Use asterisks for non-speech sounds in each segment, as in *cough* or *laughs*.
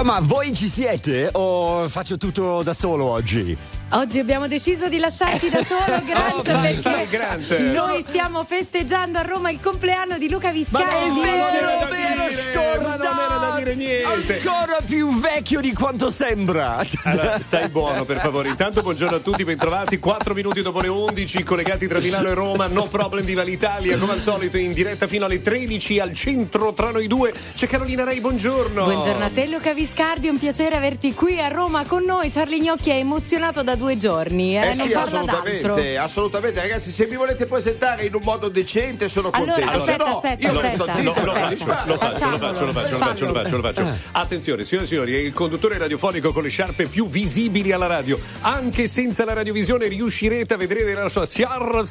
Ah, ma voi ci siete o faccio tutto da solo oggi? Oggi abbiamo deciso di lasciarti da solo, *laughs* Grant, Oh, vai, perché vai, Grant. noi stiamo festeggiando a Roma il compleanno di Luca Viscardi. Ma non era vero, scordato! ma non era da dire niente. Ancora più vecchio di quanto sembra. Allora, stai buono per favore. Intanto buongiorno a tutti, bentrovati. 4 minuti dopo le 11, collegati tra Milano e Roma. No problem di Valitalia, come al solito in diretta fino alle 13 al centro tra noi due. C'è Carolina Rei, buongiorno. Buongiorno a te Luca Viscardi, è un piacere averti qui a Roma con noi. Charlie Gnocchi è emozionato da due giorni, eh, Eh non sì, parla d'altro. assolutamente, assolutamente, ragazzi. Se mi volete presentare in un modo decente, sono Allora, contento. Se aspetta, no, aspetta, io aspetta. resto zitto. Lo faccio, sparo. lo faccio, lo faccio, lo faccio, lo faccio, lo faccio, lo faccio. Attenzione, signore e signori, è il conduttore radiofonico con le sciarpe più visibili alla radio. Anche senza la radiovisione riuscirete a vedere la sua sciarpa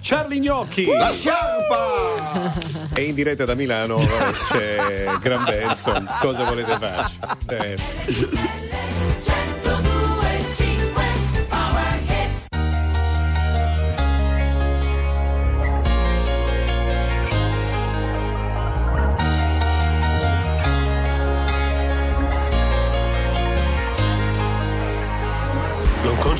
Charlie Gnocchi. La sciarpa! E in diretta da Milano c'è Gran Benson. Cosa volete farci? Eh.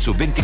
su 24.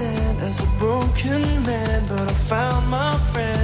Stand as a broken man, but I found my friend.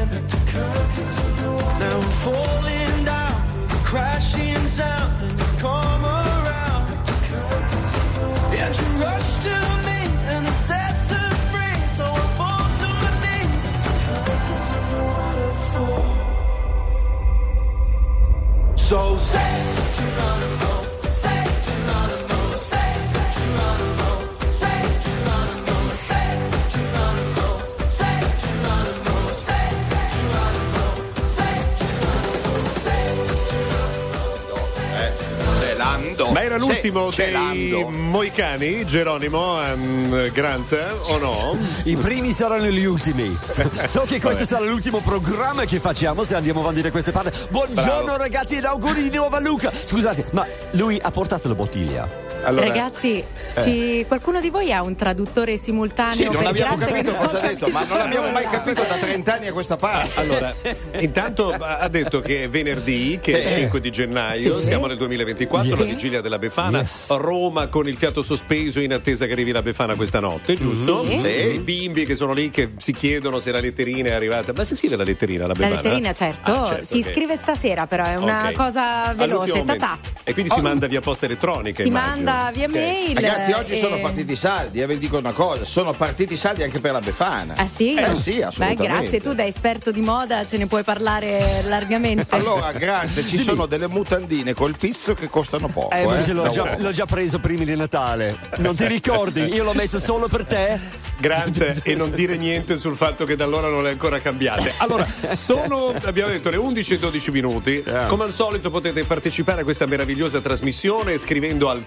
L'ultimo Ce- dei celando. Moicani, Geronimo ehm, Grant, o no? I primi saranno gli ultimi. *laughs* So che questo sarà l'ultimo programma che facciamo se andiamo avanti da queste parti. Buongiorno Bravo. ragazzi ed auguri di nuovo a Luca. Scusate, ma lui ha portato la bottiglia. Allora, Ragazzi, ci- qualcuno di voi ha un traduttore simultaneo Sì, non per abbiamo capito che- cosa ha detto, ma non abbiamo mai capito da 30 anni a questa parte. Allora, intanto ha detto che è venerdì, che è il 5 di gennaio, Sì. siamo nel 2024, Yes. la vigilia della Befana, Yes. Roma con il fiato sospeso in attesa che arrivi la Befana questa notte, giusto? Sì. I bimbi che sono lì che si chiedono se la letterina è arrivata. Ma si scrive la letterina La Befana? letterina, certo, Ah, certo, si ok. scrive stasera, però è una Ok. cosa veloce. Tatà. E quindi si Oh. manda via posta elettronica. Si immagino. manda via Ok. mail. Ragazzi, oggi e- sono partiti i saldi, eh, vi dico una cosa, sono partiti i saldi anche per la Befana. Ah sì? Eh sì, Beh, assolutamente. grazie, tu da esperto di moda ce ne puoi parlare largamente. Allora, grande, ci sono delle mutandine col pizzo che costano poco. Eh, ma eh, ce l'ho già, l'ho già preso prima di Natale. Non ti ricordi? Io l'ho messo solo per te. Grant e non dire niente sul fatto che da allora non le ancora cambiate. Allora, sono, abbiamo detto, le 11 e 12 minuti. Come al solito potete partecipare a questa meravigliosa trasmissione scrivendo al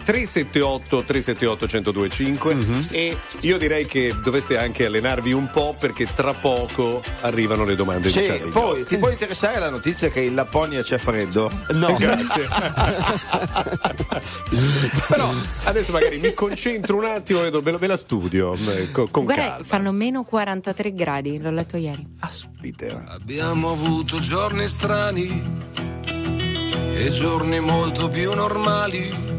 378 378 1025 e io direi che dovreste anche allenarvi un po' perché tra poco arrivano le domande di Sì, Charlie. poi ti può interessare la notizia che in Lapponia c'è freddo? No. Grazie. *laughs* Però adesso magari mi concentro un attimo e ve, la studio eh, co- con, Guarda, calma. fanno meno 43 gradi, l'ho letto ieri. Aspetta. Abbiamo avuto giorni strani e giorni molto più normali.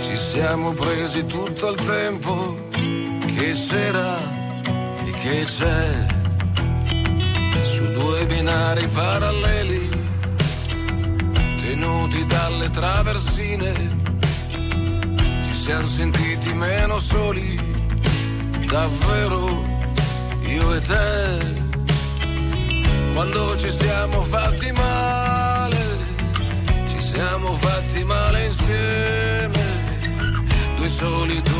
Ci siamo presi tutto il tempo che c'era e che c'è. Su due binari paralleli, tenuti dalle traversine, ci siamo sentiti meno soli, davvero io e te quando ci siamo fatti male, solito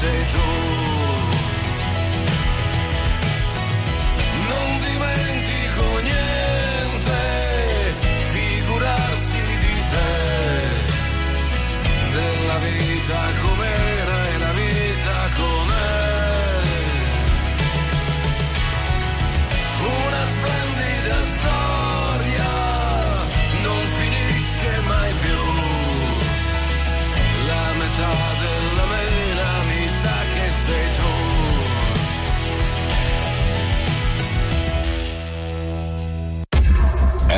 sei tu.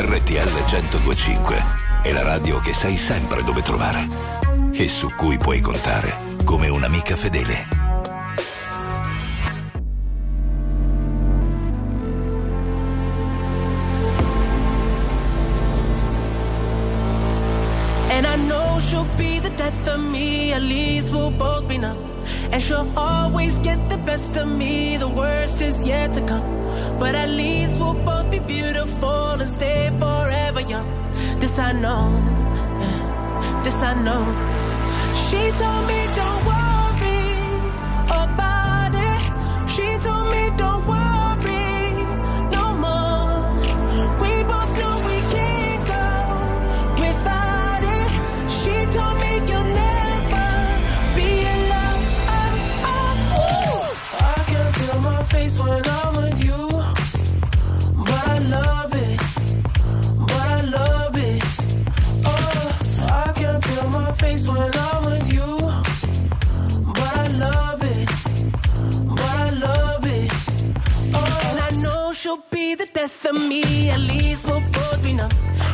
RTL 1025 è la radio che sai sempre dove trovare e su cui puoi contare come un'amica fedele. at least we'll both be numb. And she'll always get the best of me, the worst is yet to come. But at least we'll both be beautiful. This I know. This I know. She told me don't worry. death of me, at least we'll both be numb.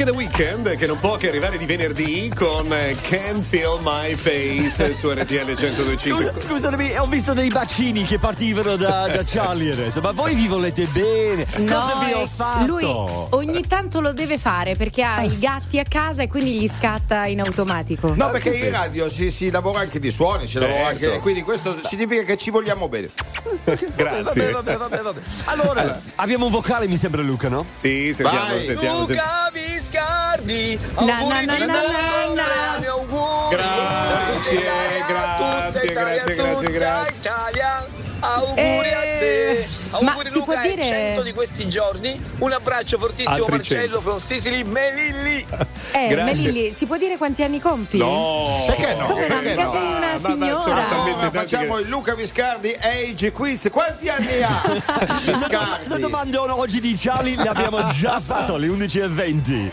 Anche The Weeknd, che non può che arrivare di venerdì con eh, Can't Feel My Face su RTL 1025. Scusa, scusatemi, ho visto dei bacini che partivano da, da Charlie adesso, ma voi vi volete bene? Cosa No, vi ho fatto? Lui ogni tanto lo deve fare perché ha i gatti a casa e quindi gli scatta in automatico. No, perché in radio si, si lavora anche di suoni, si lavora Certo. anche, quindi questo significa che ci vogliamo bene. *laughs* Grazie. Vabbè, vabbè, vabbè. Allora, abbiamo un vocale, mi sembra Luca, no? Sì, sentiamo, Vai. sentiamo. sentiamo. Na, na, na, na, na, na. Grazie, grazie, grazie, grazie, grazie. Italia, auguri a te. Eh, Auguri ma si Luca, può dire- 100 di questi giorni. Un abbraccio fortissimo Altri Marcello from Sicily Melilli. Eh, Grazie. Melilli, si può dire quanti anni compi? No, Perché no? Come no? Perché no? sei una Ah, ma- signora. Ma tanti facciamo che- il Luca Viscardi Age Quiz. Quanti anni ha? La, *laughs* Viscardi. la domanda oggi di Charlie l'abbiamo già fatto alle 11.20.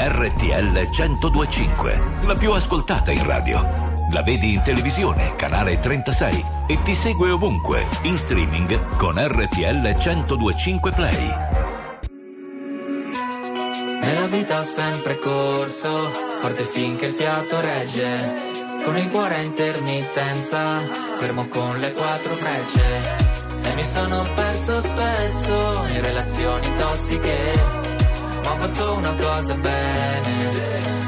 RTL 1025, la più ascoltata in radio. La vedi in televisione, canale 36 e ti segue ovunque, in streaming con RTL 1025 Play. Nella vita ho sempre corso, forte finché il fiato regge. Con il cuore a intermittenza, fermo con le quattro frecce. E mi sono perso spesso in relazioni tossiche. Ma ho fatto una cosa bene,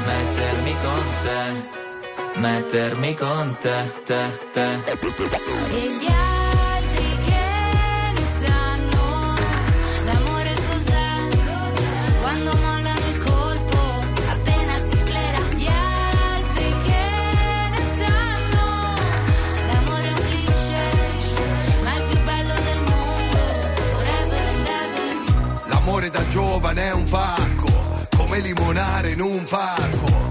mettermi con te, mettermi con te, te, te. E gli altri che ne sanno l'amore cos'è? Quando mollano il colpo, appena si sclera. Gli altri che ne sanno l'amore è un cliché, ma è il più bello del mondo. Forever and ever. L'amore da giovane è un pacco, come limonare in un parco.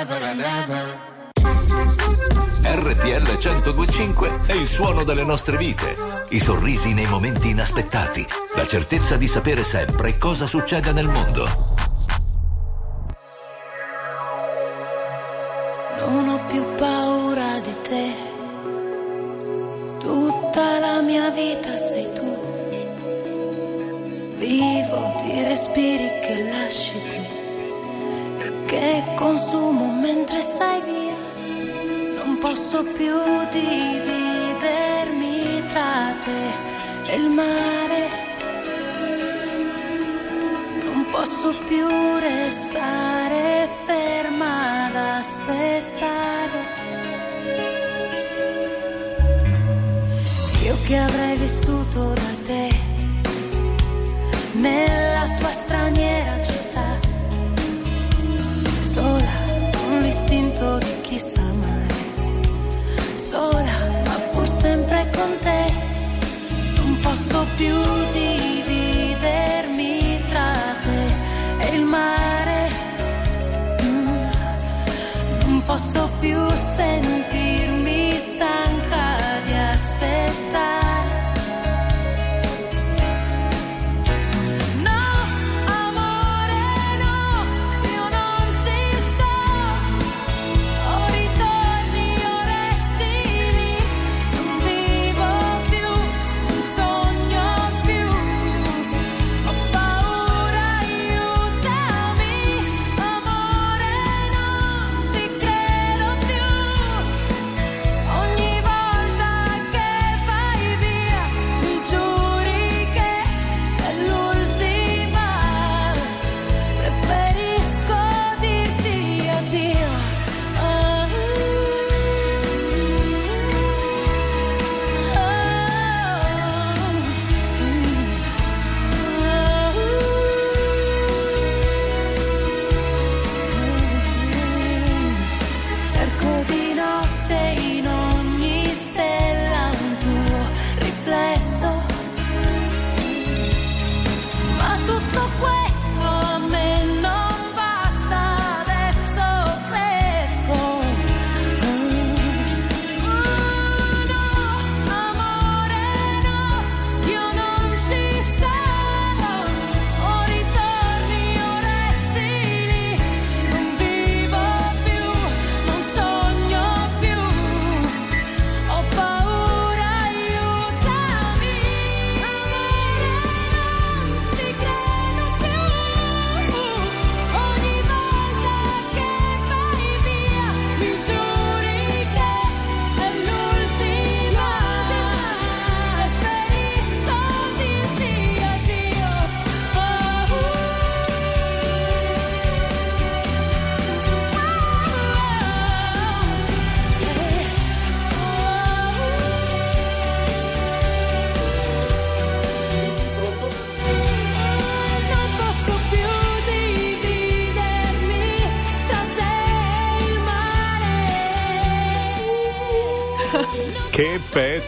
ever. Forever and ever. RTL 1025 è il suono delle nostre vite. I sorrisi nei momenti inaspettati. La certezza di sapere sempre cosa succede nel mondo. Non ho più paura di te. Tutta la mia vita sei tu. Vivo di respiri che lasci. E che consumo sei via. Non posso più dividermi tra te e il mare. Non posso più restare ferma ad aspettare. Io che avrei vissuto da te nella stessa mai sola, ma pur sempre con te. Non posso più dividermi tra te e il mare. Mm. Non posso più sentire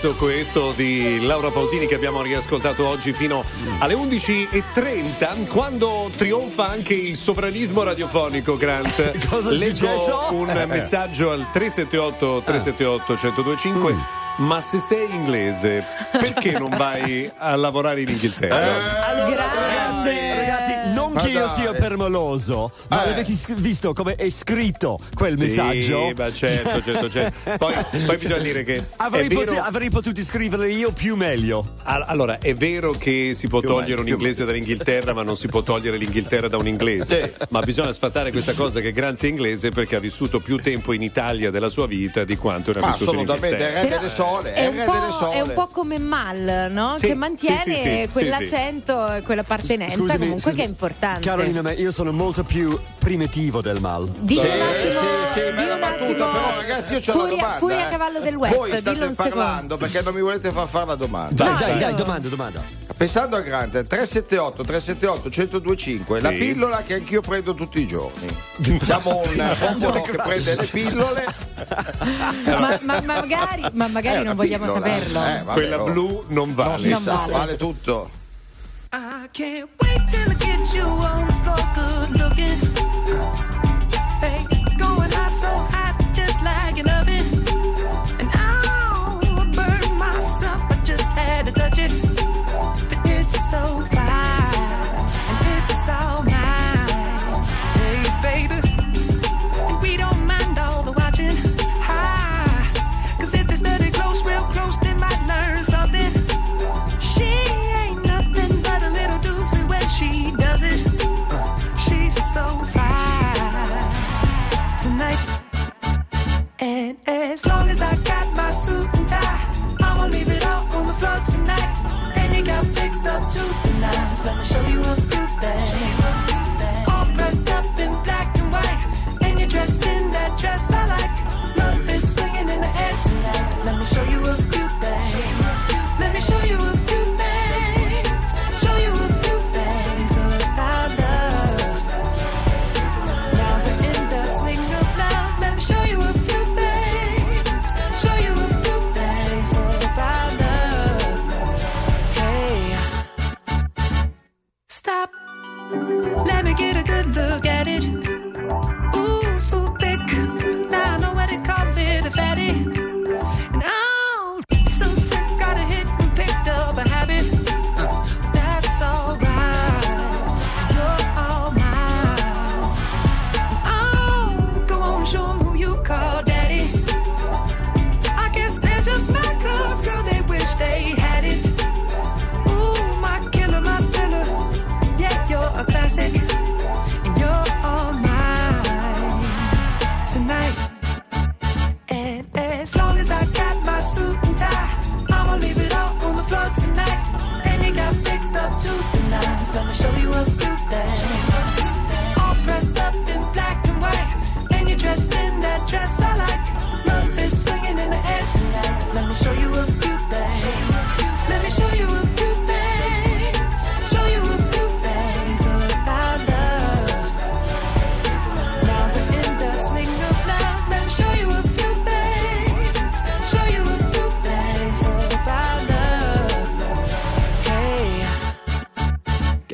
pezzo questo di Laura Pausini che abbiamo riascoltato oggi fino alle 11.30 quando trionfa anche il sovranismo radiofonico Grant. *laughs* Cosa Leggo successo? un messaggio al 378 378 1025 ma se sei inglese perché non vai a lavorare in Inghilterra? Allora, ragazzi, ragazzi, non Ma che io sia permaloso, ma Eh. avete s- visto come è scritto quel messaggio? Sì, ma certo, certo, certo. *laughs* Poi, poi bisogna dire che Avrei, vero- potuto, avrei potuto scriverlo io più meglio. Al- Allora, è vero che si può Più togliere meglio, un inglese dall'Inghilterra, ma non si può togliere l'Inghilterra da un inglese. Ma bisogna sfatare questa cosa che Granzi è inglese perché ha vissuto più tempo in Italia della sua vita di quanto ne ha Ma vissuto in assolutamente, è Inghilterra. re delle sole, è È re delle po', sole. è un po' come Mal, no? Sì, che mantiene sì, sì, sì, quell'accento e quell'appartenenza Scusami, comunque scusami. che è importante. Carolina, ma io sono molto più primitivo del mal. Dillo Sì, un attimo, sì, sì, dillo battuta, però ragazzi io c'ho furia, una domanda. Furia eh. a cavallo del West, Voi dillo state un secondo. parlando perché non mi volete far fare la domanda. Dai, No, dai, dai, domanda, domanda. Pensando a Grande, 378 378 1025, la Sì. pillola che anch'io prendo tutti i giorni. *laughs* Siamo un popolo che prende le pillole. Ma, ma- ma magari, ma magari non una vogliamo pillola. saperlo. Eh, vabbè, Quella oh. blu non vale. Non si Non sa, vale. vale tutto. I can't wait till I get you on the floor, good looking. Hey, going hot, so hot, just like an oven. And I'll burn myself, I just had to touch it. But it's so And as long as I got my suit and tie, I'ma leave it all on the floor tonight. And you got fixed up to the nines. Let me show you a few things. All dressed up in black and white. And you're dressed in that dress I like.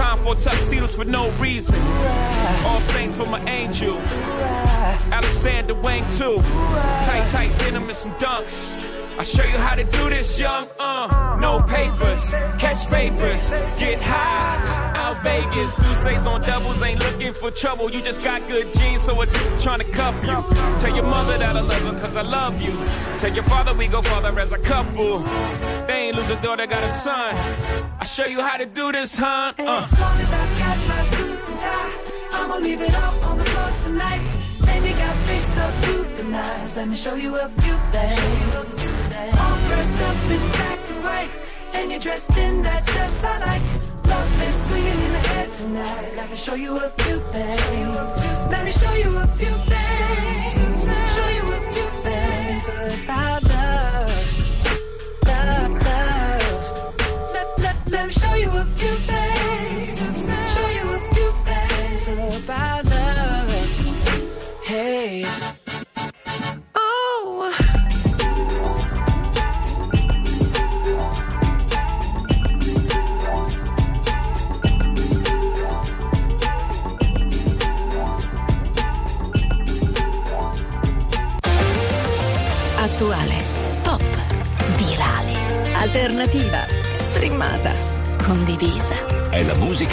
Time for tuxedos for no reason. All saints for my angel. Alexander Wang too. Tight, tight denim and some dunks. I'll show you how to do this, young. Uh, no papers, catch papers, get high. Out Vegas, Sousa's on doubles, ain't looking for trouble. You just got good genes, so it's trying to cuff you. Tell your mother that I love her, cause I love you. Tell your father we go father as a couple. They ain't lose a daughter, got a son. Show you how to do this, huh? Uh. As long as I got my suit and tie, I'ma leave it all on the floor tonight. And you got fixed up to the nines. Let me show you a few things. All dressed up in black and white, and you're dressed in that dress I like. Love is swinging in the air tonight. Let me show you a few things. Let me show you a few things. About love.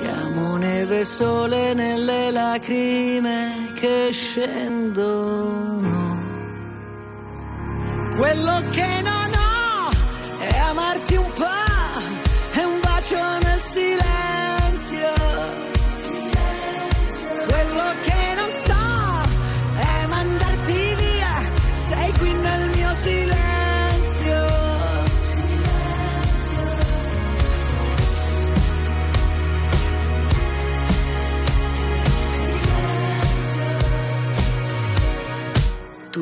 Siamo neve e sole nelle lacrime che scendono. Quello che non ho è amarti un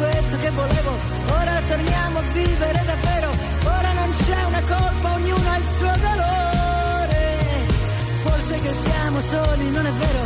questo che volevo, ora torniamo a vivere davvero, ora non c'è una colpa, ognuno ha il suo dolore. Forse che siamo soli, non è vero,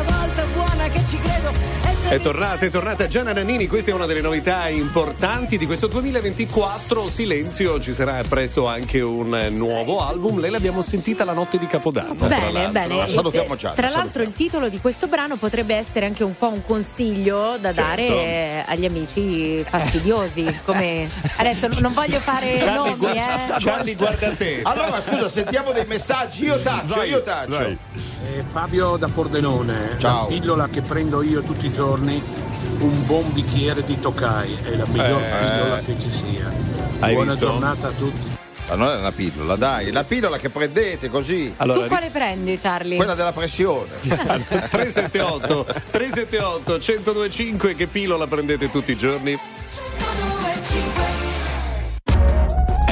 è la volta buona che ci credo e È tornata, è tornata Gianna Nannini, questa è una delle novità importanti di questo 2024. Silenzio, ci sarà presto anche un nuovo album. Lei l'abbiamo sentita la notte di Capodanno. Bene, bene. La salutiamo Eh, già, Tra la l'altro il titolo di questo brano potrebbe essere anche un po' un consiglio da dare Certo. eh, agli amici fastidiosi. Come adesso non voglio fare Charlie, nomi, guarda, eh. Charlie, guarda te. *laughs* Allora, scusa, sentiamo dei messaggi. Io taccio, Vai, io taccio. vai. Eh, Fabio da Pordenone, Ciao. la pillola che prendo io tutti i giorni, un buon bicchiere di Tokai, è la miglior Eh. pillola che ci sia. Hai Buona visto? giornata a tutti. Ma non è una pillola, dai, la pillola che prendete così. Allora, tu quale prendi, Charlie? Quella della pressione. 378 378 1025 che pillola prendete tutti i giorni?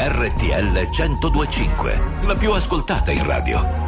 RTL 1025, la più ascoltata in radio.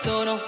Sono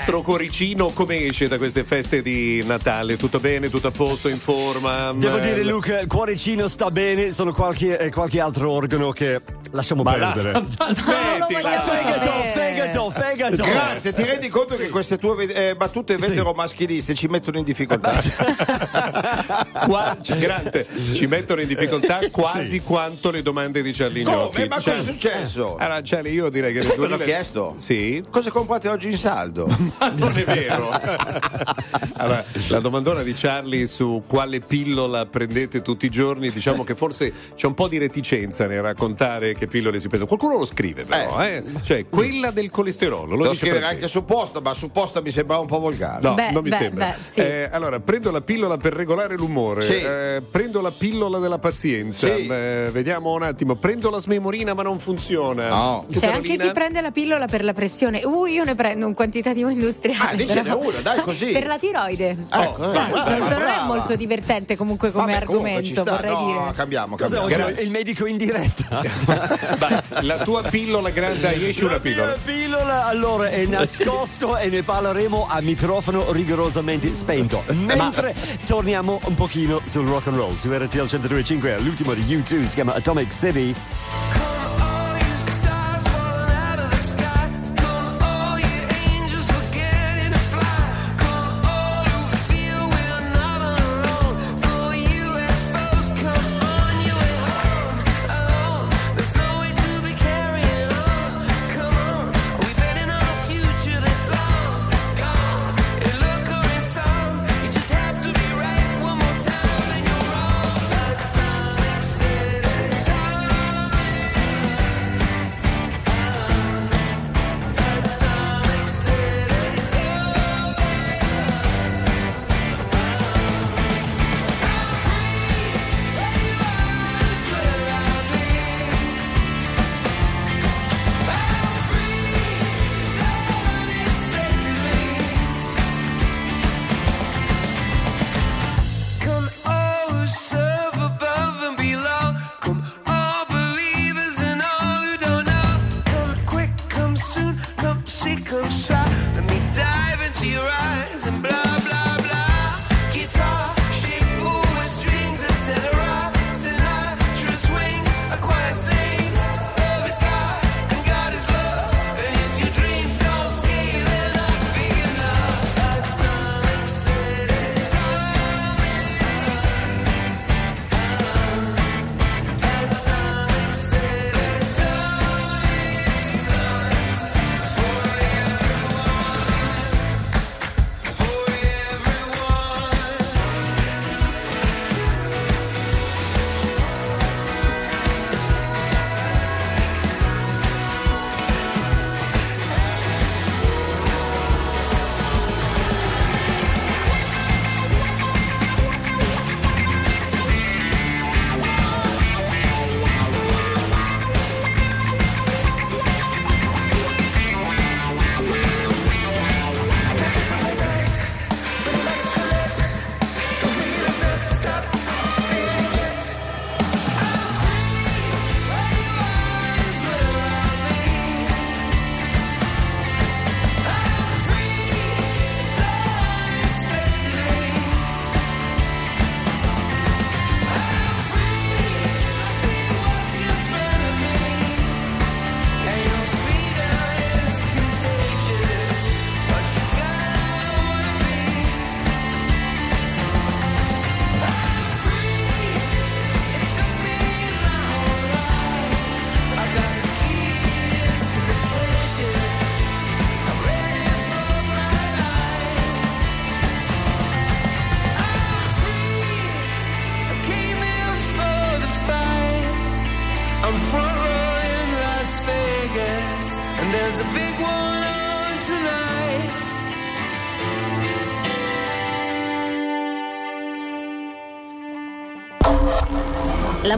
Vostro cuoricino come esce da queste feste di Natale? Tutto bene, tutto a posto, in forma? Devo Eh, dire, Luca, il cuoricino sta bene, sono qualche, eh, qualche altro organo che lasciamo Ma perdere. aspetti, vogliamo Fegato, fegato, fegato. Grande, ti rendi conto che queste tue eh, battute vetero-maschiliste ci mettono in difficoltà? *laughs* Qua- ci- Grante, ci mettono in difficoltà quasi quanto le domande di Charlie Come? Gnocchi. Ma cosa è successo? Allora, Charlie, io direi che Sai cosa ho 2000 chiesto? Sì. Cosa comprate oggi in saldo? *laughs* Ma non è vero. *laughs* allora, la domandona di Charlie su quale pillola prendete tutti i giorni, diciamo che forse c'è un po' di reticenza nel raccontare che pillole si prendono. Qualcuno lo scrive, però, eh. Cioè, quella del colesterolo. Lo, Lo Francesco. anche su posta, ma su posta mi sembrava un po' volgare. No, Beh, non mi beh, sembra. beh, sì. Eh, allora, prendo la pillola per regolare l'umore, Sì. eh, prendo la pillola della pazienza, Sì. eh, vediamo un attimo, prendo la smemorina ma non funziona. No. C'è anche Carolina? chi prende la pillola per la pressione. Uh, io ne prendo un quantitativo industriale. Ah, dicene però. una, dai, così. Per la tiroide. Ecco, eh, Dai, brava, non, è molto divertente comunque come Vabbè, comunque argomento, sta. vorrei no, dire. cambiamo, cambiamo. oggi? Il medico in diretta. *laughs* Vai, la tua pillola grande, esci una La pillola. mia pillola allora è nascosto e ne parleremo a microfono rigorosamente spento. Mentre torniamo un pochino sul rock and roll su RTL 102.5 l'ultimo di U2 si chiama Atomic City.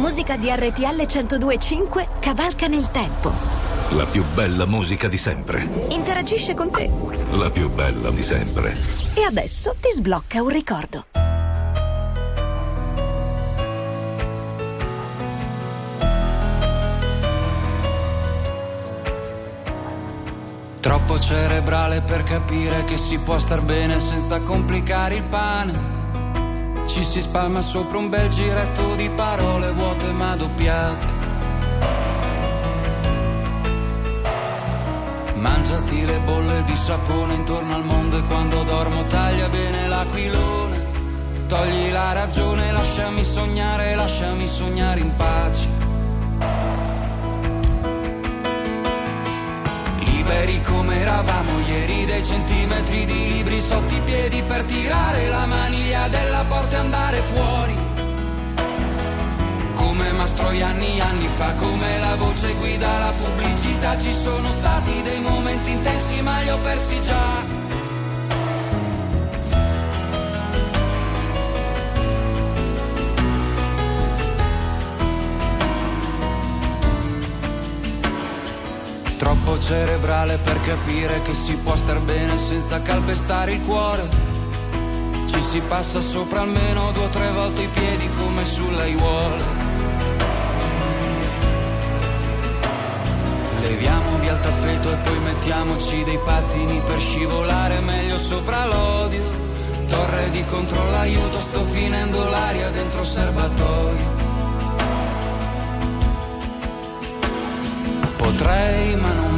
Musica di RTL 1025 cavalca nel tempo. La più bella musica di sempre. Interagisce con te. La più bella di sempre. E adesso ti sblocca un ricordo. Troppo cerebrale per capire che si può star bene senza complicare il pane. Ci si spalma sopra un bel giretto di parole vuote ma doppiate. Mangiati le bolle di sapone intorno al mondo e quando dormo taglia bene l'aquilone. Togli la ragione, lasciami sognare, lasciami sognare in pace. Liberi come eravamo ieri, dei centimetri di libri sotto i piedi per tirare la maniglia della porta e andare fuori. Come Mastroianni anni fa, come la voce guida la pubblicità, ci sono stati dei momenti intensi ma li ho persi già. Cerebrale per capire che si può star bene senza calpestare il cuore. Ci si passa sopra almeno due o tre volte i piedi come sulle aiuole. Leviamo via il tappeto e poi mettiamoci dei pattini per scivolare meglio sopra l'odio. Torre di controllo aiuto, sto finendo l'aria dentro serbatoio. Potrei ma non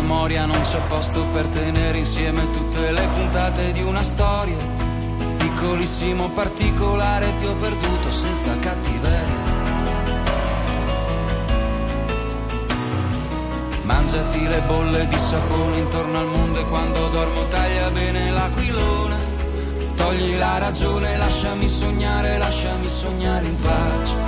memoria non c'è posto per tenere insieme tutte le puntate di una storia. Piccolissimo particolare ti ho perduto senza cattiveria. Mangiati le bolle di sapone intorno al mondo e quando dormo taglia bene l'aquilone. Togli la ragione, lasciami sognare, lasciami sognare in pace.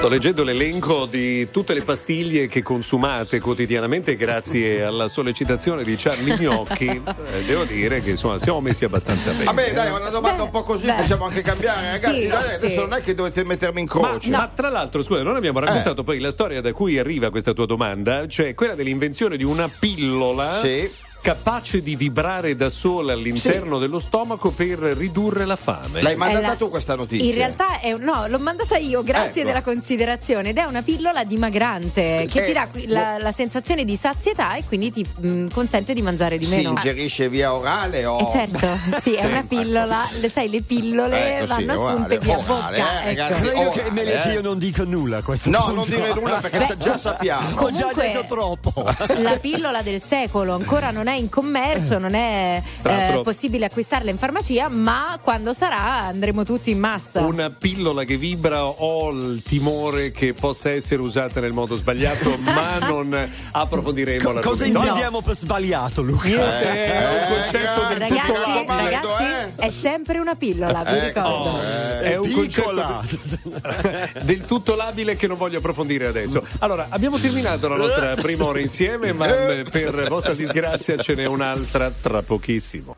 Sto leggendo l'elenco di tutte le pastiglie che consumate quotidianamente grazie alla sollecitazione di Charlie Gnocchi. *laughs* Eh, devo dire che insomma siamo messi abbastanza bene. Vabbè, dai, una domanda un po' così beh. possiamo anche cambiare, ragazzi. Sì, dai, adesso sì. non è che dovete mettermi in Ma, croce. ma tra l'altro, scusa, non abbiamo raccontato poi la storia da cui arriva questa tua domanda, cioè quella dell'invenzione di una pillola Sì. Capace di vibrare da sola all'interno dello stomaco per ridurre la fame. L'hai mandata la- tu questa notizia? In realtà è un- no, l'ho mandata io, grazie Ecco. della considerazione. Ed è una pillola dimagrante Scusa, che ti eh, dà qui- la, la sensazione di sazietà e quindi ti mh, consente di mangiare di si meno. ingerisce via orale o... Eh, certo, *laughs* sì, è una pillola, le, sai, le pillole Ecco, sì, vanno orale, assunte via orale, bocca. eh, ecco. ragazzi. Credo che è orale, meglio che eh. io non dica nulla a questo No, punto. non dire nulla perché Beh, già sappiamo. Ho già Comunque- detto troppo. La pillola del secolo ancora non è in commercio, non è eh, possibile acquistarla in farmacia, ma quando sarà andremo tutti in massa. Una pillola che vibra ho il timore che possa essere usata nel modo sbagliato, *laughs* ma non approfondiremo Co- cosa l'argomento. intendiamo per sbagliato, Luca? Niente, Eh, è un eh, concetto del ragazzi, tutto Ragazzi, eh. è sempre una pillola, vi Ecco, ricordo. eh. è un Piccola. concetto *laughs* del tutto labile che non voglio approfondire adesso. Allora, abbiamo terminato la nostra prima ora insieme, ma eh, per vostra disgrazia ce n'è un'altra tra pochissimo.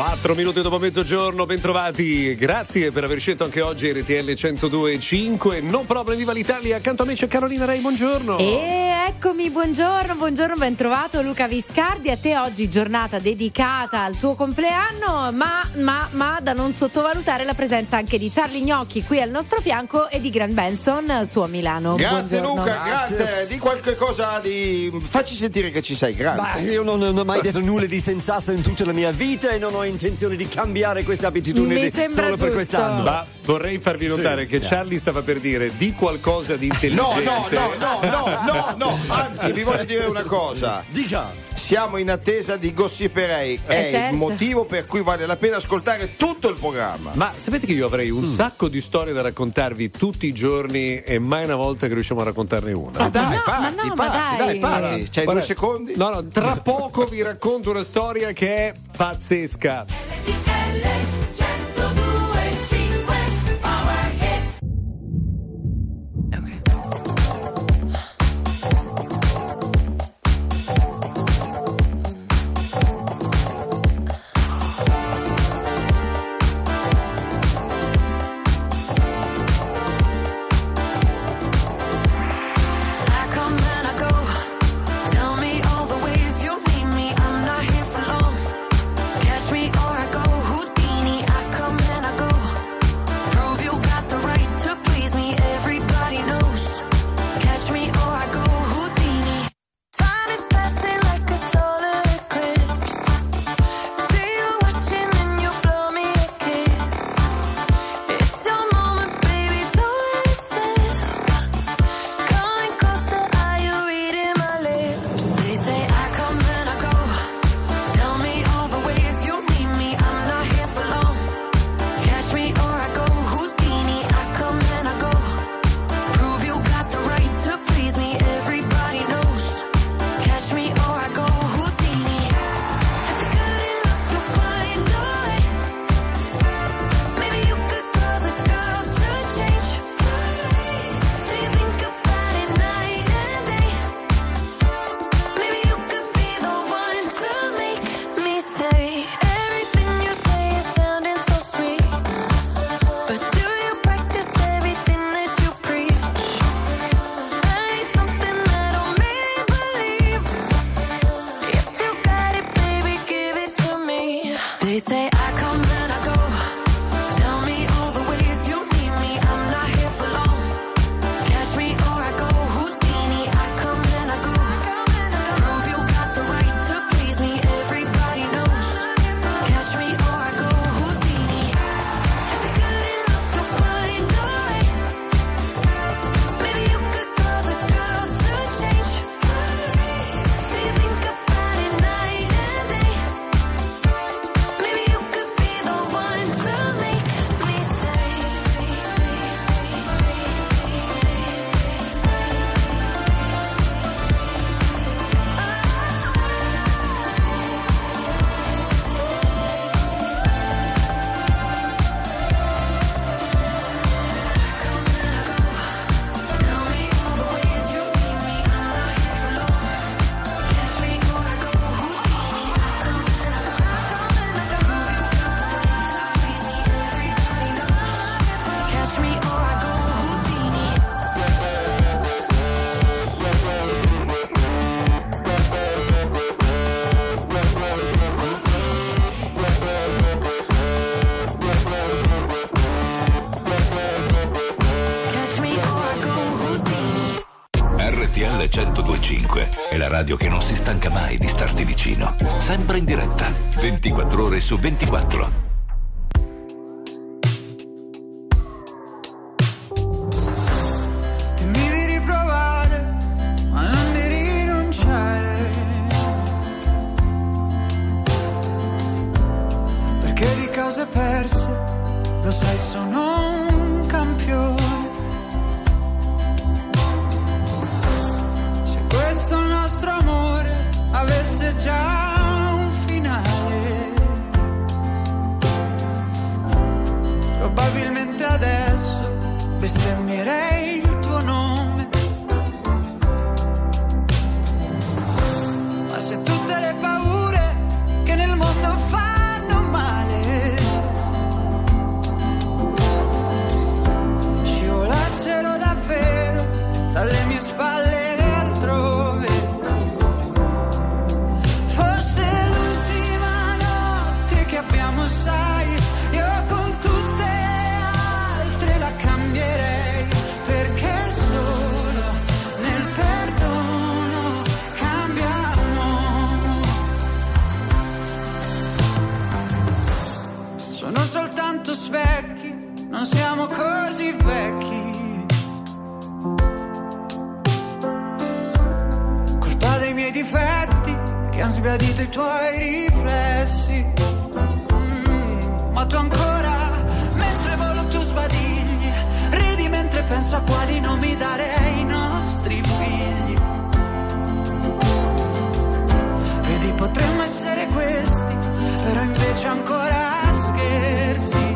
4 minuti dopo mezzogiorno, bentrovati. Grazie per aver scelto anche oggi RTL 102.5. No problem, viva l'Italia. Accanto a me c'è Carolina Rei, buongiorno. E eccomi, buongiorno, buongiorno, ben trovato Luca Viscardi. A te oggi giornata dedicata al tuo compleanno, ma, ma, ma da non sottovalutare la presenza anche di Charlie Gnocchi qui al nostro fianco e di Gran Benson su a Milano. Grazie Buongiorno. Luca, grazie. Di qualche cosa di. Facci sentire che ci sei, grazie. Ma io non, non ho mai detto nulla di sensato in tutta la mia vita e non ho intenzione di cambiare queste abitudini Mi di- sembra solo per giusto. quest'anno. Ma vorrei farvi notare che Charlie stava per dire di qualcosa di No, intelligente. no, no, no, no, no, no, anzi vi voglio dire una cosa. Dica. Siamo in attesa di Gossiperei, è Eh, certo. il motivo per cui vale la pena ascoltare tutto il programma. Ma sapete che io avrei un sacco di storie da raccontarvi tutti i giorni e mai una volta che riusciamo a raccontarne una. Ma dai, no, parti, ma no, ma parti, dai. dai, parti. C'hai Guarda, due secondi? No, no, tra poco vi racconto una storia che è pazzesca. Sempre in diretta, 24 ore su 24. Dimmi di riprovare, ma non di rinunciare. Perché di cose perse, lo sai, sono sbiadito i tuoi riflessi. Mm, ma tu ancora, mentre volo tu sbadigli, ridi mentre penso a quali nomi dare ai nostri figli. Vedi, potremmo essere questi, però invece ancora scherzi.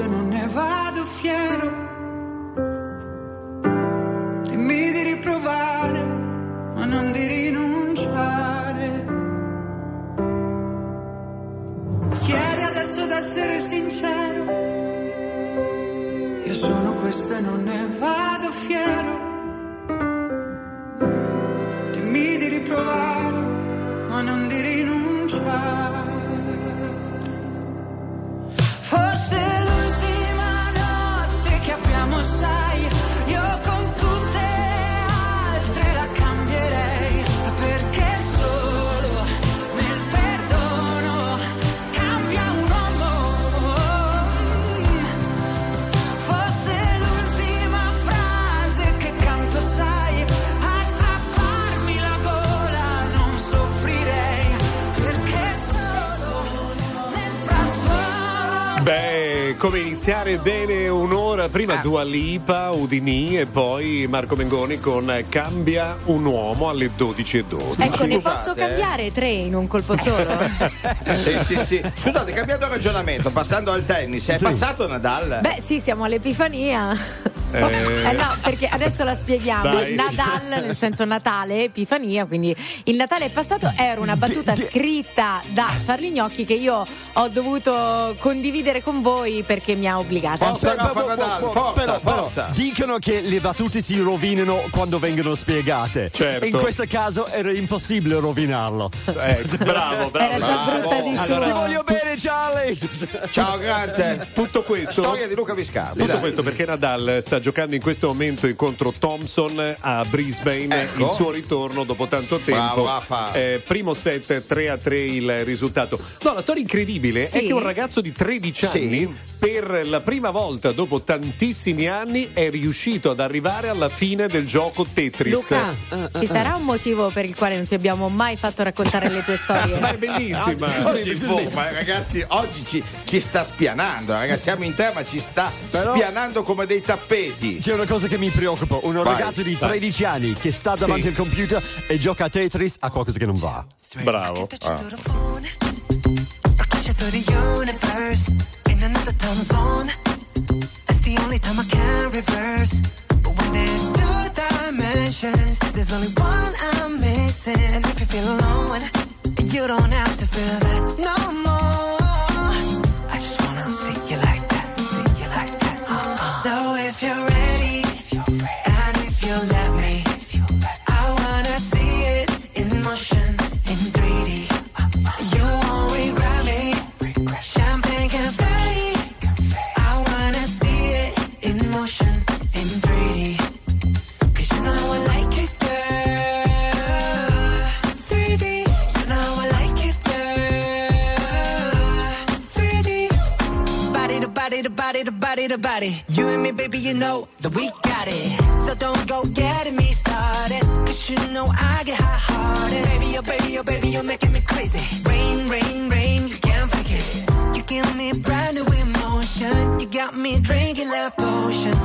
Sono questo e iniziare bene un'ora prima Ah. Dua Lipa, Udini e poi Marco Mengoni con Cambia un uomo alle 12.12. Ecco, ne posso eh. cambiare tre in un colpo solo? *laughs* Sì, sì, sì. Scusate, cambiando ragionamento, passando al tennis, è passato Nadal? Beh, sì, siamo all'Epifania. Eh. Eh no, perché adesso la spieghiamo. Dai. Nadal, nel senso Natale, Epifania, quindi il Natale è passato, era una battuta scritta da Charlie Gnocchi che io ho dovuto condividere con voi perché mi ha obbligato. Forza Rafa Nadal, forza, Però, però, forza. dicono che le battute si rovinano quando vengono spiegate. Certo. In questo caso era impossibile rovinarlo. Eh, bravo, bravo. Era già bravo. brutta di Allora, Ti voglio bene, Charlie! Ciao, grande. Tutto questo Storia di Luca Viscardi. Tutto dai. questo perché Nadal sta giocando in questo momento contro Thompson a Brisbane, Ecco. il suo ritorno dopo tanto tempo. Eh, primo set 3 a 3 il risultato. No, la storia incredibile è Sì. che un ragazzo di 13 Sì. anni per la prima volta dopo tantissimi anni è riuscito ad arrivare alla fine del gioco Tetris. Luca, ci sarà un motivo per il quale non ti abbiamo mai fatto raccontare le tue storie? *laughs* Ma è bellissima. Oggi, boh, ma ragazzi, oggi ci, ci sta spianando, ragazzi. Siamo in tema, ci sta Però- spianando come dei tappeti. C'è una cosa che mi preoccupa, un Vai, ragazzo di 13 anni che sta davanti Sì. al computer e gioca a Tetris ha qualcosa che non va. Bravo. Rush through the universe in another time zone. That's the only time I can reverse. But when there's two dimensions, there's only one I'm missing. And if you feel alone, you don't have to feel that no more. Body to body. You and me, baby, you know that we got it. So don't go getting me started. Cause you know I get hot hearted. Baby, oh baby, oh baby, you're making me crazy. Rain, rain, rain, you can't fake it. You give me brand new emotion. You got me drinking that potion.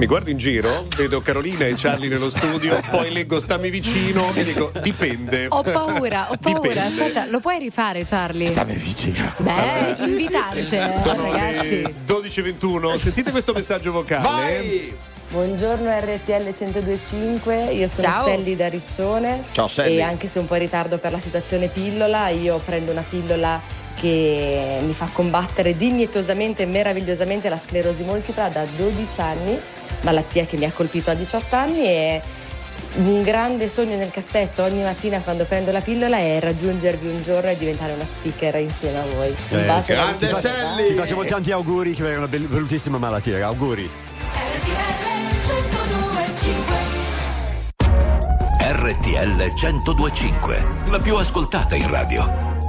Mi guardo in giro, vedo Carolina e Charlie nello studio, poi leggo stammi vicino e dico dipende. Ho paura, ho paura. Dipende. Aspetta, lo puoi rifare, Charlie? Stammi vicino. Beh, invitante, Sono ragazzi. le 12.21. Sentite questo messaggio vocale. Buongiorno RTL 1025, io sono Ciao. Selli da Riccione Ciao, Selli. e anche se un po' in ritardo per la situazione pillola, io prendo una pillola che mi fa combattere dignitosamente e meravigliosamente la sclerosi multipla da 12 anni, malattia che mi ha colpito a 18 anni e un grande sogno nel cassetto ogni mattina quando prendo la pillola è raggiungervi un giorno e diventare una speaker insieme a voi. Un Eh, bacio da ti, faccio, ti facciamo tanti auguri che è una bell- bruttissima malattia. Auguri. RTL 1025, la più ascoltata in radio.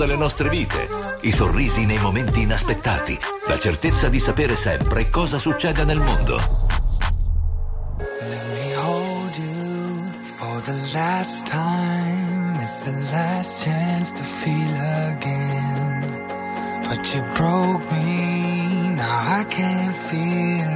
delle nostre vite, i sorrisi nei momenti inaspettati, la certezza di sapere sempre cosa succede nel mondo. Let me hold you for the last time. It's the last chance to feel again. But you broke me, now I can't feel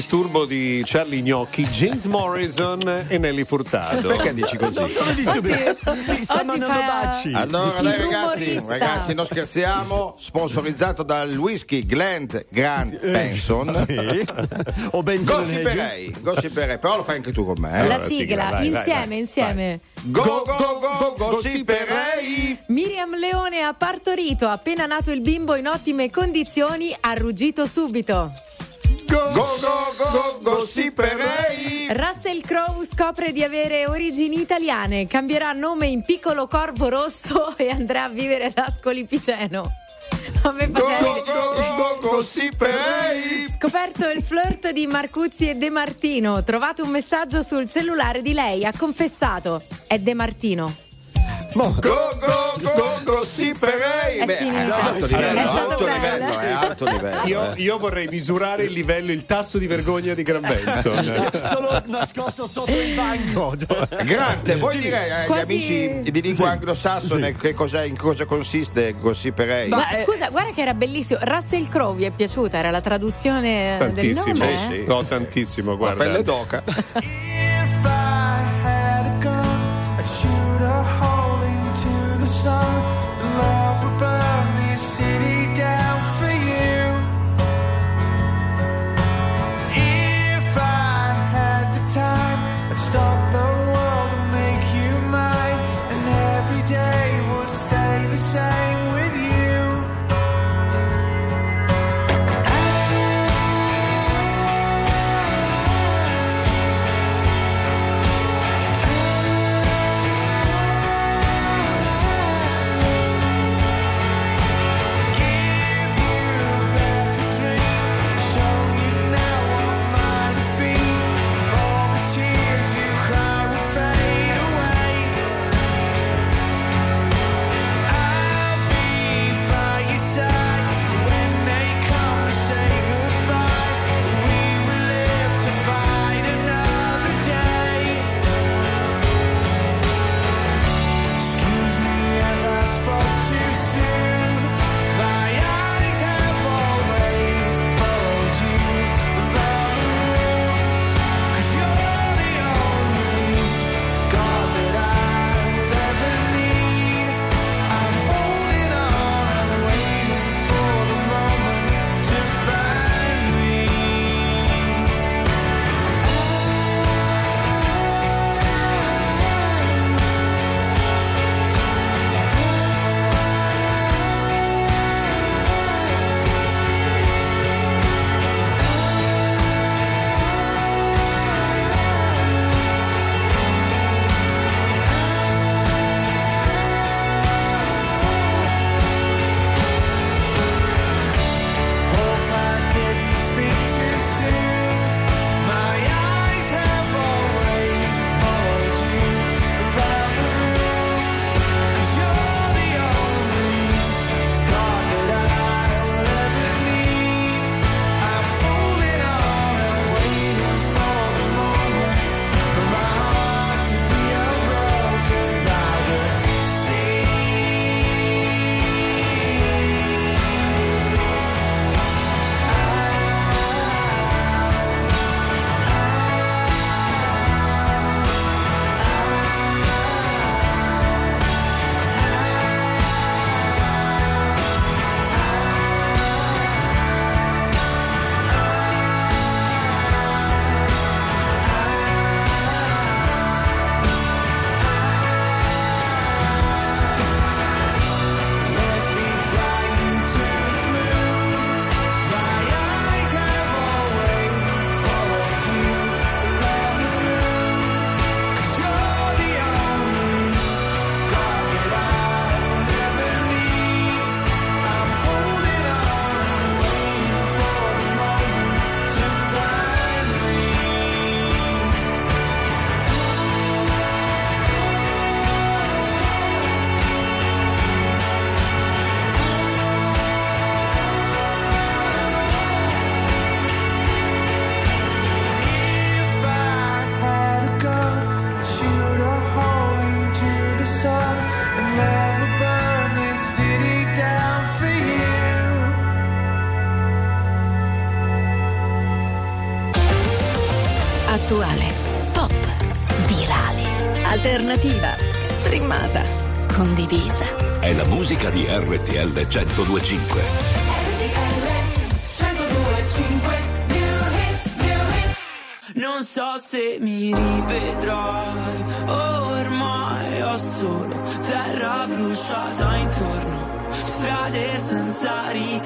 disturbo di Charlie Gnocchi, James Morrison e Nelly Furtado. Perché dici così? Non sono disturbi. Mi sta oggi mandando fa- baci. Allora, dai ragazzi, ragazzi, non scherziamo. Sponsorizzato dal whisky Glant Grant Benson. Sì. O Benson. Gossiperei, gossiperei, però lo fai anche tu con me. eh? La la sigla, sigla, vai, vai, insieme, vai, insieme. Go, go, go, gossiperei. Miriam Leone ha partorito, appena nato il bimbo in ottime condizioni, ha ruggito subito. Go, go, go, go, gossiperei. Russell Crowe scopre di avere origini italiane, cambierà nome in piccolo corvo rosso *laughs* e andrà a vivere ad Ascoli Piceno. Go, go. Scoperto il flirt di Marcuzzi e De Martino. Trovato un messaggio sul cellulare di lei. Ha confessato. È De Martino. Boh. Go, go, go, go, sì, Perei. Beh, è un alto livello, è alto livello, è eh, alto livello. Io, eh. io vorrei misurare il livello, il tasso di vergogna di Gran Benson. *laughs* Sono nascosto sotto il banco. *laughs* Grande, voi direi eh, agli Quasi- amici di lingua anglosassone che cos'è, in cosa consiste Gossip Perei? Ma scusa, guarda che era bellissimo. Russell Crowe vi è piaciuta? Era la traduzione del nome? eh? sì, no, tantissimo, guarda. La pelle d'oca. *laughs* 1025. Non so se mi rivedrai, ormai ho solo terra bruciata intorno, strade senza ritorno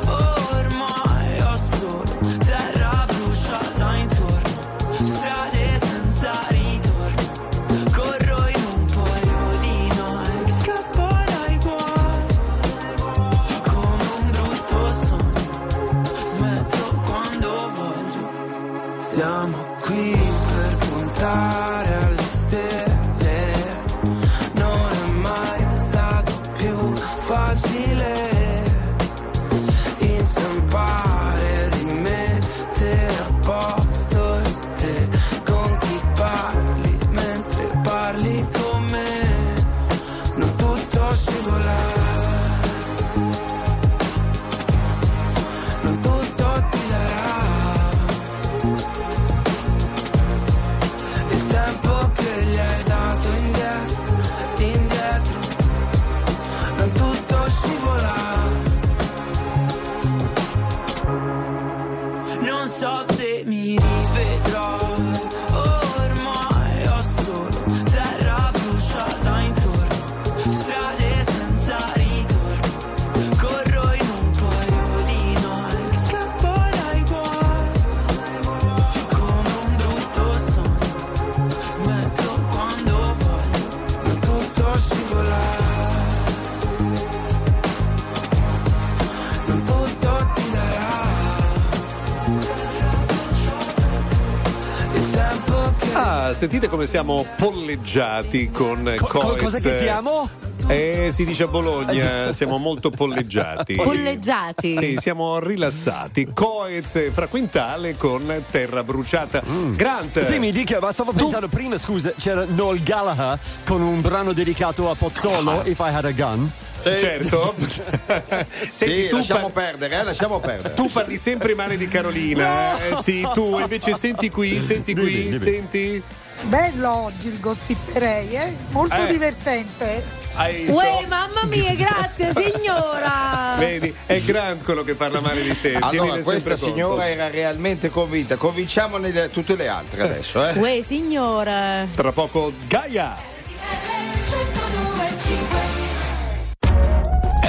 sentite come siamo polleggiati con Co- Coez. cosa che siamo? Eh, si dice a Bologna, siamo molto polleggiati. *laughs* Polleggiati. Sì, siamo rilassati. Coez fra quintale con terra bruciata. Grant. Sì, mi dica, ma stavo pensando prima, scusa, c'era Noel Gallagher con un brano dedicato a Pozzolo, If I Had a Gun. Certo. *laughs* *laughs* Senti, Sì, tu, lasciamo par- perdere, eh, lasciamo perdere. tu parli sempre male di Carolina. eh? sì, tu invece senti qui, senti qui, Dimmi, dimmi. senti. Bello oggi il gossiperei, eh? Molto Eh. divertente. Uè, mamma mia, *laughs* grazie signora. Vedi, è Grant quello che parla male di te. Allora, questa signora era realmente convinta. Convinciamone le- tutte le altre adesso, eh? Uè, signora. Tra poco Gaia.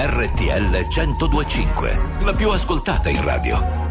RTL 1025, la più ascoltata in radio.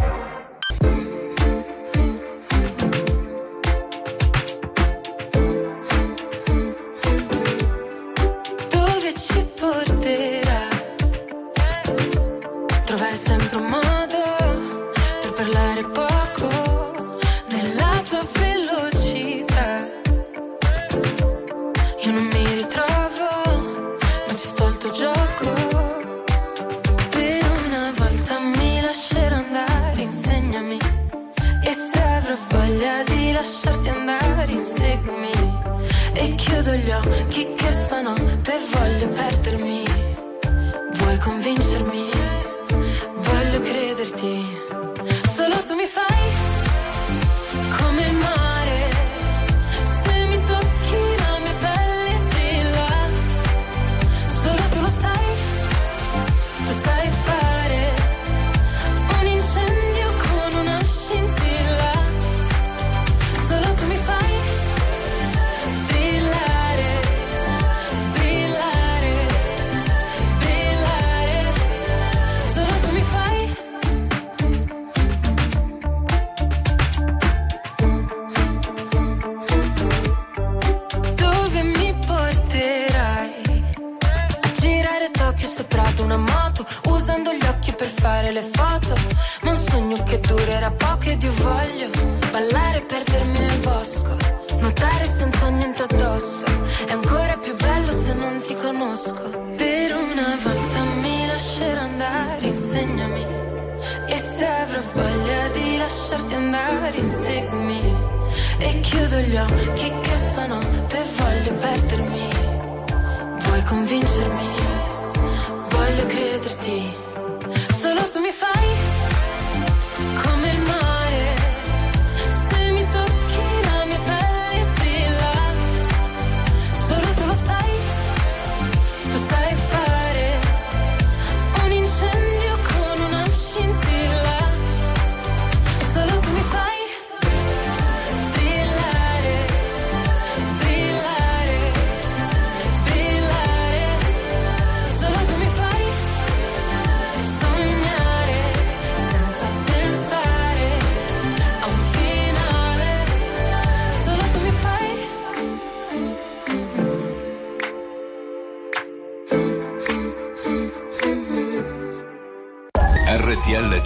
Vuoi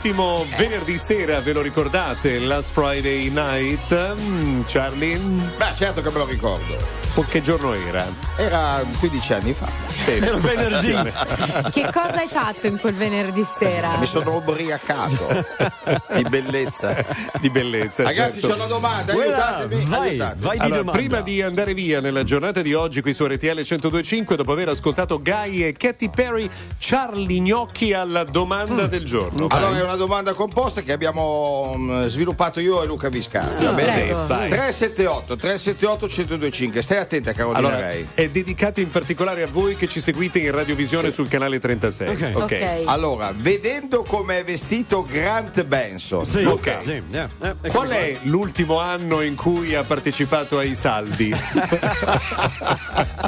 L'ultimo venerdì sera, ve lo ricordate? Last Friday night? Mm, Charlie? Beh, certo che me lo ricordo. Che giorno era? Era 15 anni fa. Era venerdì. Che cosa hai fatto in quel venerdì sera? Mi sono ubriacato di bellezza. Di bellezza. Ragazzi, certo. c'è una domanda, Quella- aiutatemi. vai, aiutatemi. vai di Allora, domanda. prima di andare via nella giornata di oggi qui su RTL 1025, dopo aver ascoltato Guy e Katy Perry, Charlie Gnocchi alla domanda del giorno. Allora è una domanda composta che abbiamo mm, sviluppato io e Luca Viscardi. Vai. 378 378 1025. Stai attenta Carolina Allora, è dedicato in particolare a voi che ci seguite in radiovisione sul canale 36. Ok. Allora, vedendo come è vestito Grant Benson. Sì, Ok. sì, eh, Qual ecco è l'ultimo anno in cui ha partecipato ai saldi? *laughs*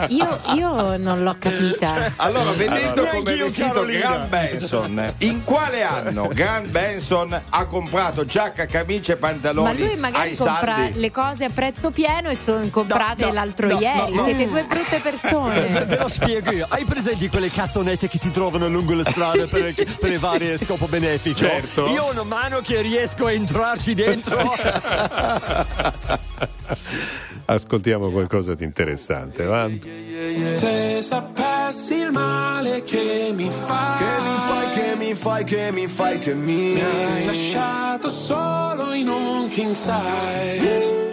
Io, io non l'ho capita. Allora, vedendo Allora. come è vestito Carolina. Grant Benson, in quale anno Grant Benson ha comprato giacca, camicia e pantaloni Ma lui magari ai compra saldi? le cose a prezzo pieno e sono comprate No, no, l'altro no, ieri. no, no. Siete due brutte persone. ve lo spiego io. Hai presenti quelle cassonette che si trovano lungo le strade per, *laughs* per i vari scopo benefici? Certo. Io ho una mano che riesco a entrarci dentro. *laughs* Ascoltiamo qualcosa di interessante, va? Se sapessi il male che mi fai Che mi fai, che mi fai, che mi fai, che mi Mi hai lasciato solo in un king size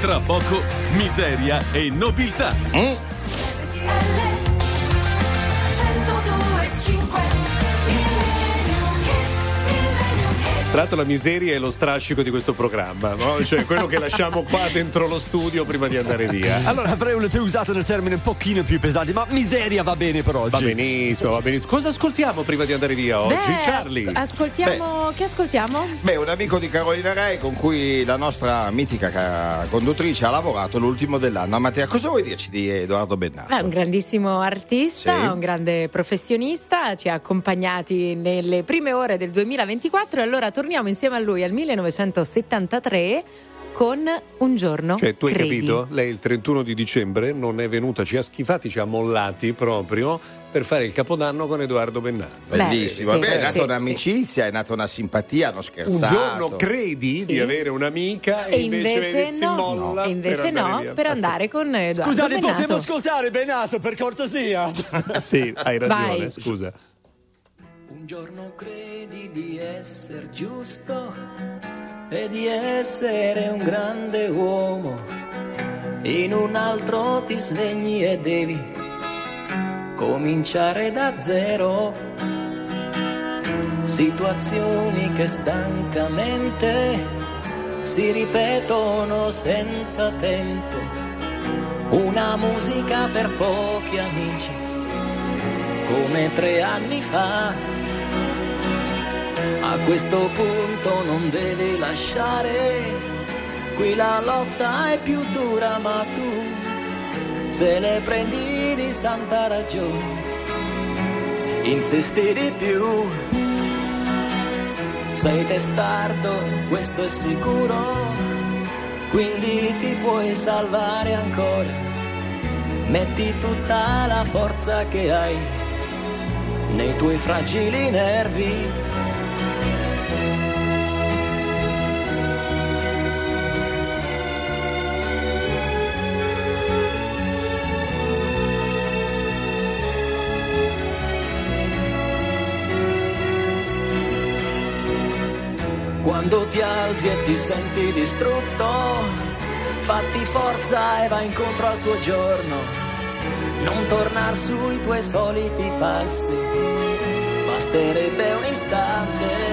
tra poco miseria e nobiltà. Tra l'altro la miseria è lo strascico di questo programma, no? Cioè quello che lasciamo qua dentro lo studio prima di andare via. Allora avrei usato un termine un pochino più pesante, ma miseria va bene per oggi. Va benissimo, va benissimo. Cosa ascoltiamo prima di andare via oggi, Beh, Charlie? as- ascoltiamo. Che ascoltiamo? Beh, un amico di Carolina Rai con cui la nostra mitica ca- conduttrice ha lavorato l'ultimo dell'anno. A Mattia, cosa vuoi dirci di Edoardo Bennato? È un grandissimo artista, Sì. un grande professionista, ci ha accompagnati nelle prime ore del 2024 e allora torniamo insieme a lui al 1973 con Un giorno. Cioè, tu hai credi. capito? Lei il 31 di dicembre non è venuta, ci ha schifati, ci ha mollati proprio per fare il capodanno con Edoardo Bennato. Bellissimo, sì, Beh, è sì, nata sì. un'amicizia, è nata una simpatia, hanno Un scherzato. giorno credi di avere un'amica e, E invece, ti no, molla e invece per andare no, via. per andare con Edoardo Scusate, Bennato. possiamo ascoltare Benato per cortesia? sì, hai ragione, Vai. scusa. Giorno credi di essere giusto e di essere un grande uomo, in un altro ti svegli e devi cominciare da zero. Situazioni che stancamente si ripetono senza tempo, una musica per pochi amici come tre anni fa. A questo punto non devi lasciare, qui la lotta è più dura ma tu se ne prendi di santa ragione, insisti di più. Sei testardo, questo è sicuro, quindi ti puoi salvare ancora. Metti tutta la forza che hai nei tuoi fragili nervi. Quando ti alzi e ti senti distrutto, fatti forza e vai incontro al tuo giorno. Non tornar sui tuoi soliti passi, basterebbe un istante.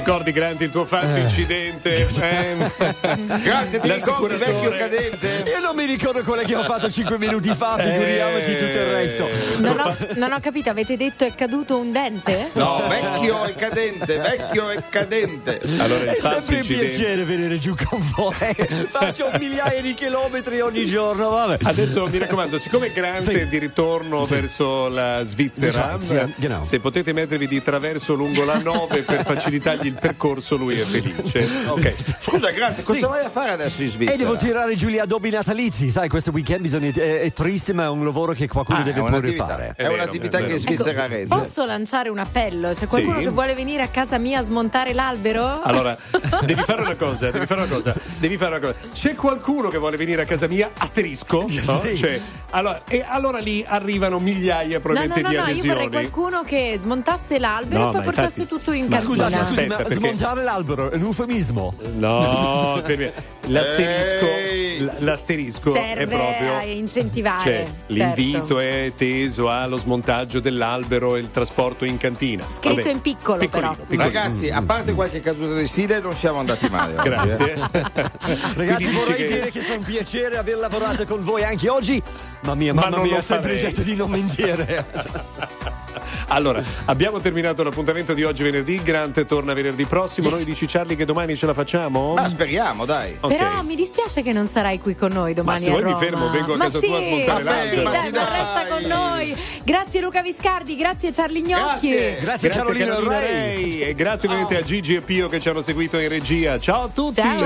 Ricordi, Grandi, il tuo falso incidente? *laughs* Eh. Grande, ti ricordi vecchio cadente? Io non mi ricordo quella che ho fatto 5 minuti fa, figuriamoci tutto il resto. Non ho, non ho capito, avete detto è caduto un dente? No, vecchio e cadente, vecchio e cadente. Allora, È sempre un piacere venire giù con voi. *laughs* Faccio migliaia di chilometri ogni giorno, vabbè. Adesso mi raccomando, siccome Grant Sì. è di ritorno verso la Svizzera, Svezia, genau. se potete mettervi di traverso lungo la 9 per facilitargli il percorso, lui è felice. *laughs* Ok. Scusa, Grande, cosa Sì. vai a fare adesso in E Svizzera? devo tirare giù gli addobbi natalizi, sai, questo weekend bisogna, è, è triste, ma è un lavoro che qualcuno Ah, deve pure fare. È, È vero, un'attività è che vero. in Svizzera regge. Posso lanciare un appello? C'è qualcuno Sì. che vuole venire a casa mia a smontare l'albero? Allora, *laughs* devi fare una cosa, devi fare una cosa, devi fare una cosa. C'è qualcuno che vuole venire a casa mia? Asterisco? No? Sì. Cioè, allora, e allora lì arrivano migliaia No, no, probabilmente no, di no, io adesioni. vorrei qualcuno che smontasse l'albero No, e poi portasse infatti- tutto in Ma cantina. scusate, Aspetta, scusami, ma perché- smontare l'albero è un eufemismo. No, per me- l'asterisco, *laughs* L- l'asterisco è Serve proprio a incentivare. Cioè, certo. l'invito è teso allo smontaggio dell'albero e il trasporto in cantina. Scritto Vabbè. in piccolo, Piccolino, però. piccolino. Ragazzi, a parte qualche caduta di stile, non siamo andati male. oggi, eh. Grazie. *laughs* Ragazzi, vorrei che- dire che è stato un piacere aver lavorato con voi anche oggi. Ma mia Ma mamma non mi ha sempre detto di non mentire. *laughs* Allora, abbiamo terminato l'appuntamento di oggi venerdì. Grant torna venerdì prossimo. Noi dici Charlie che domani ce la facciamo? Ma speriamo, dai. Ok. Però mi dispiace che non sarai qui con noi domani Ma se a vuoi mi fermo, vengo a Ma casa sì, tua a smontare ma sì, dai, ma Dai. resta con noi. Grazie Luca Viscardi, grazie Charlie Gnocchi. Grazie. Grazie, Grazie Carolina. Rei e grazie ovviamente a Gigi e Pio che ci hanno seguito in regia. Ciao a tutti! Ciao.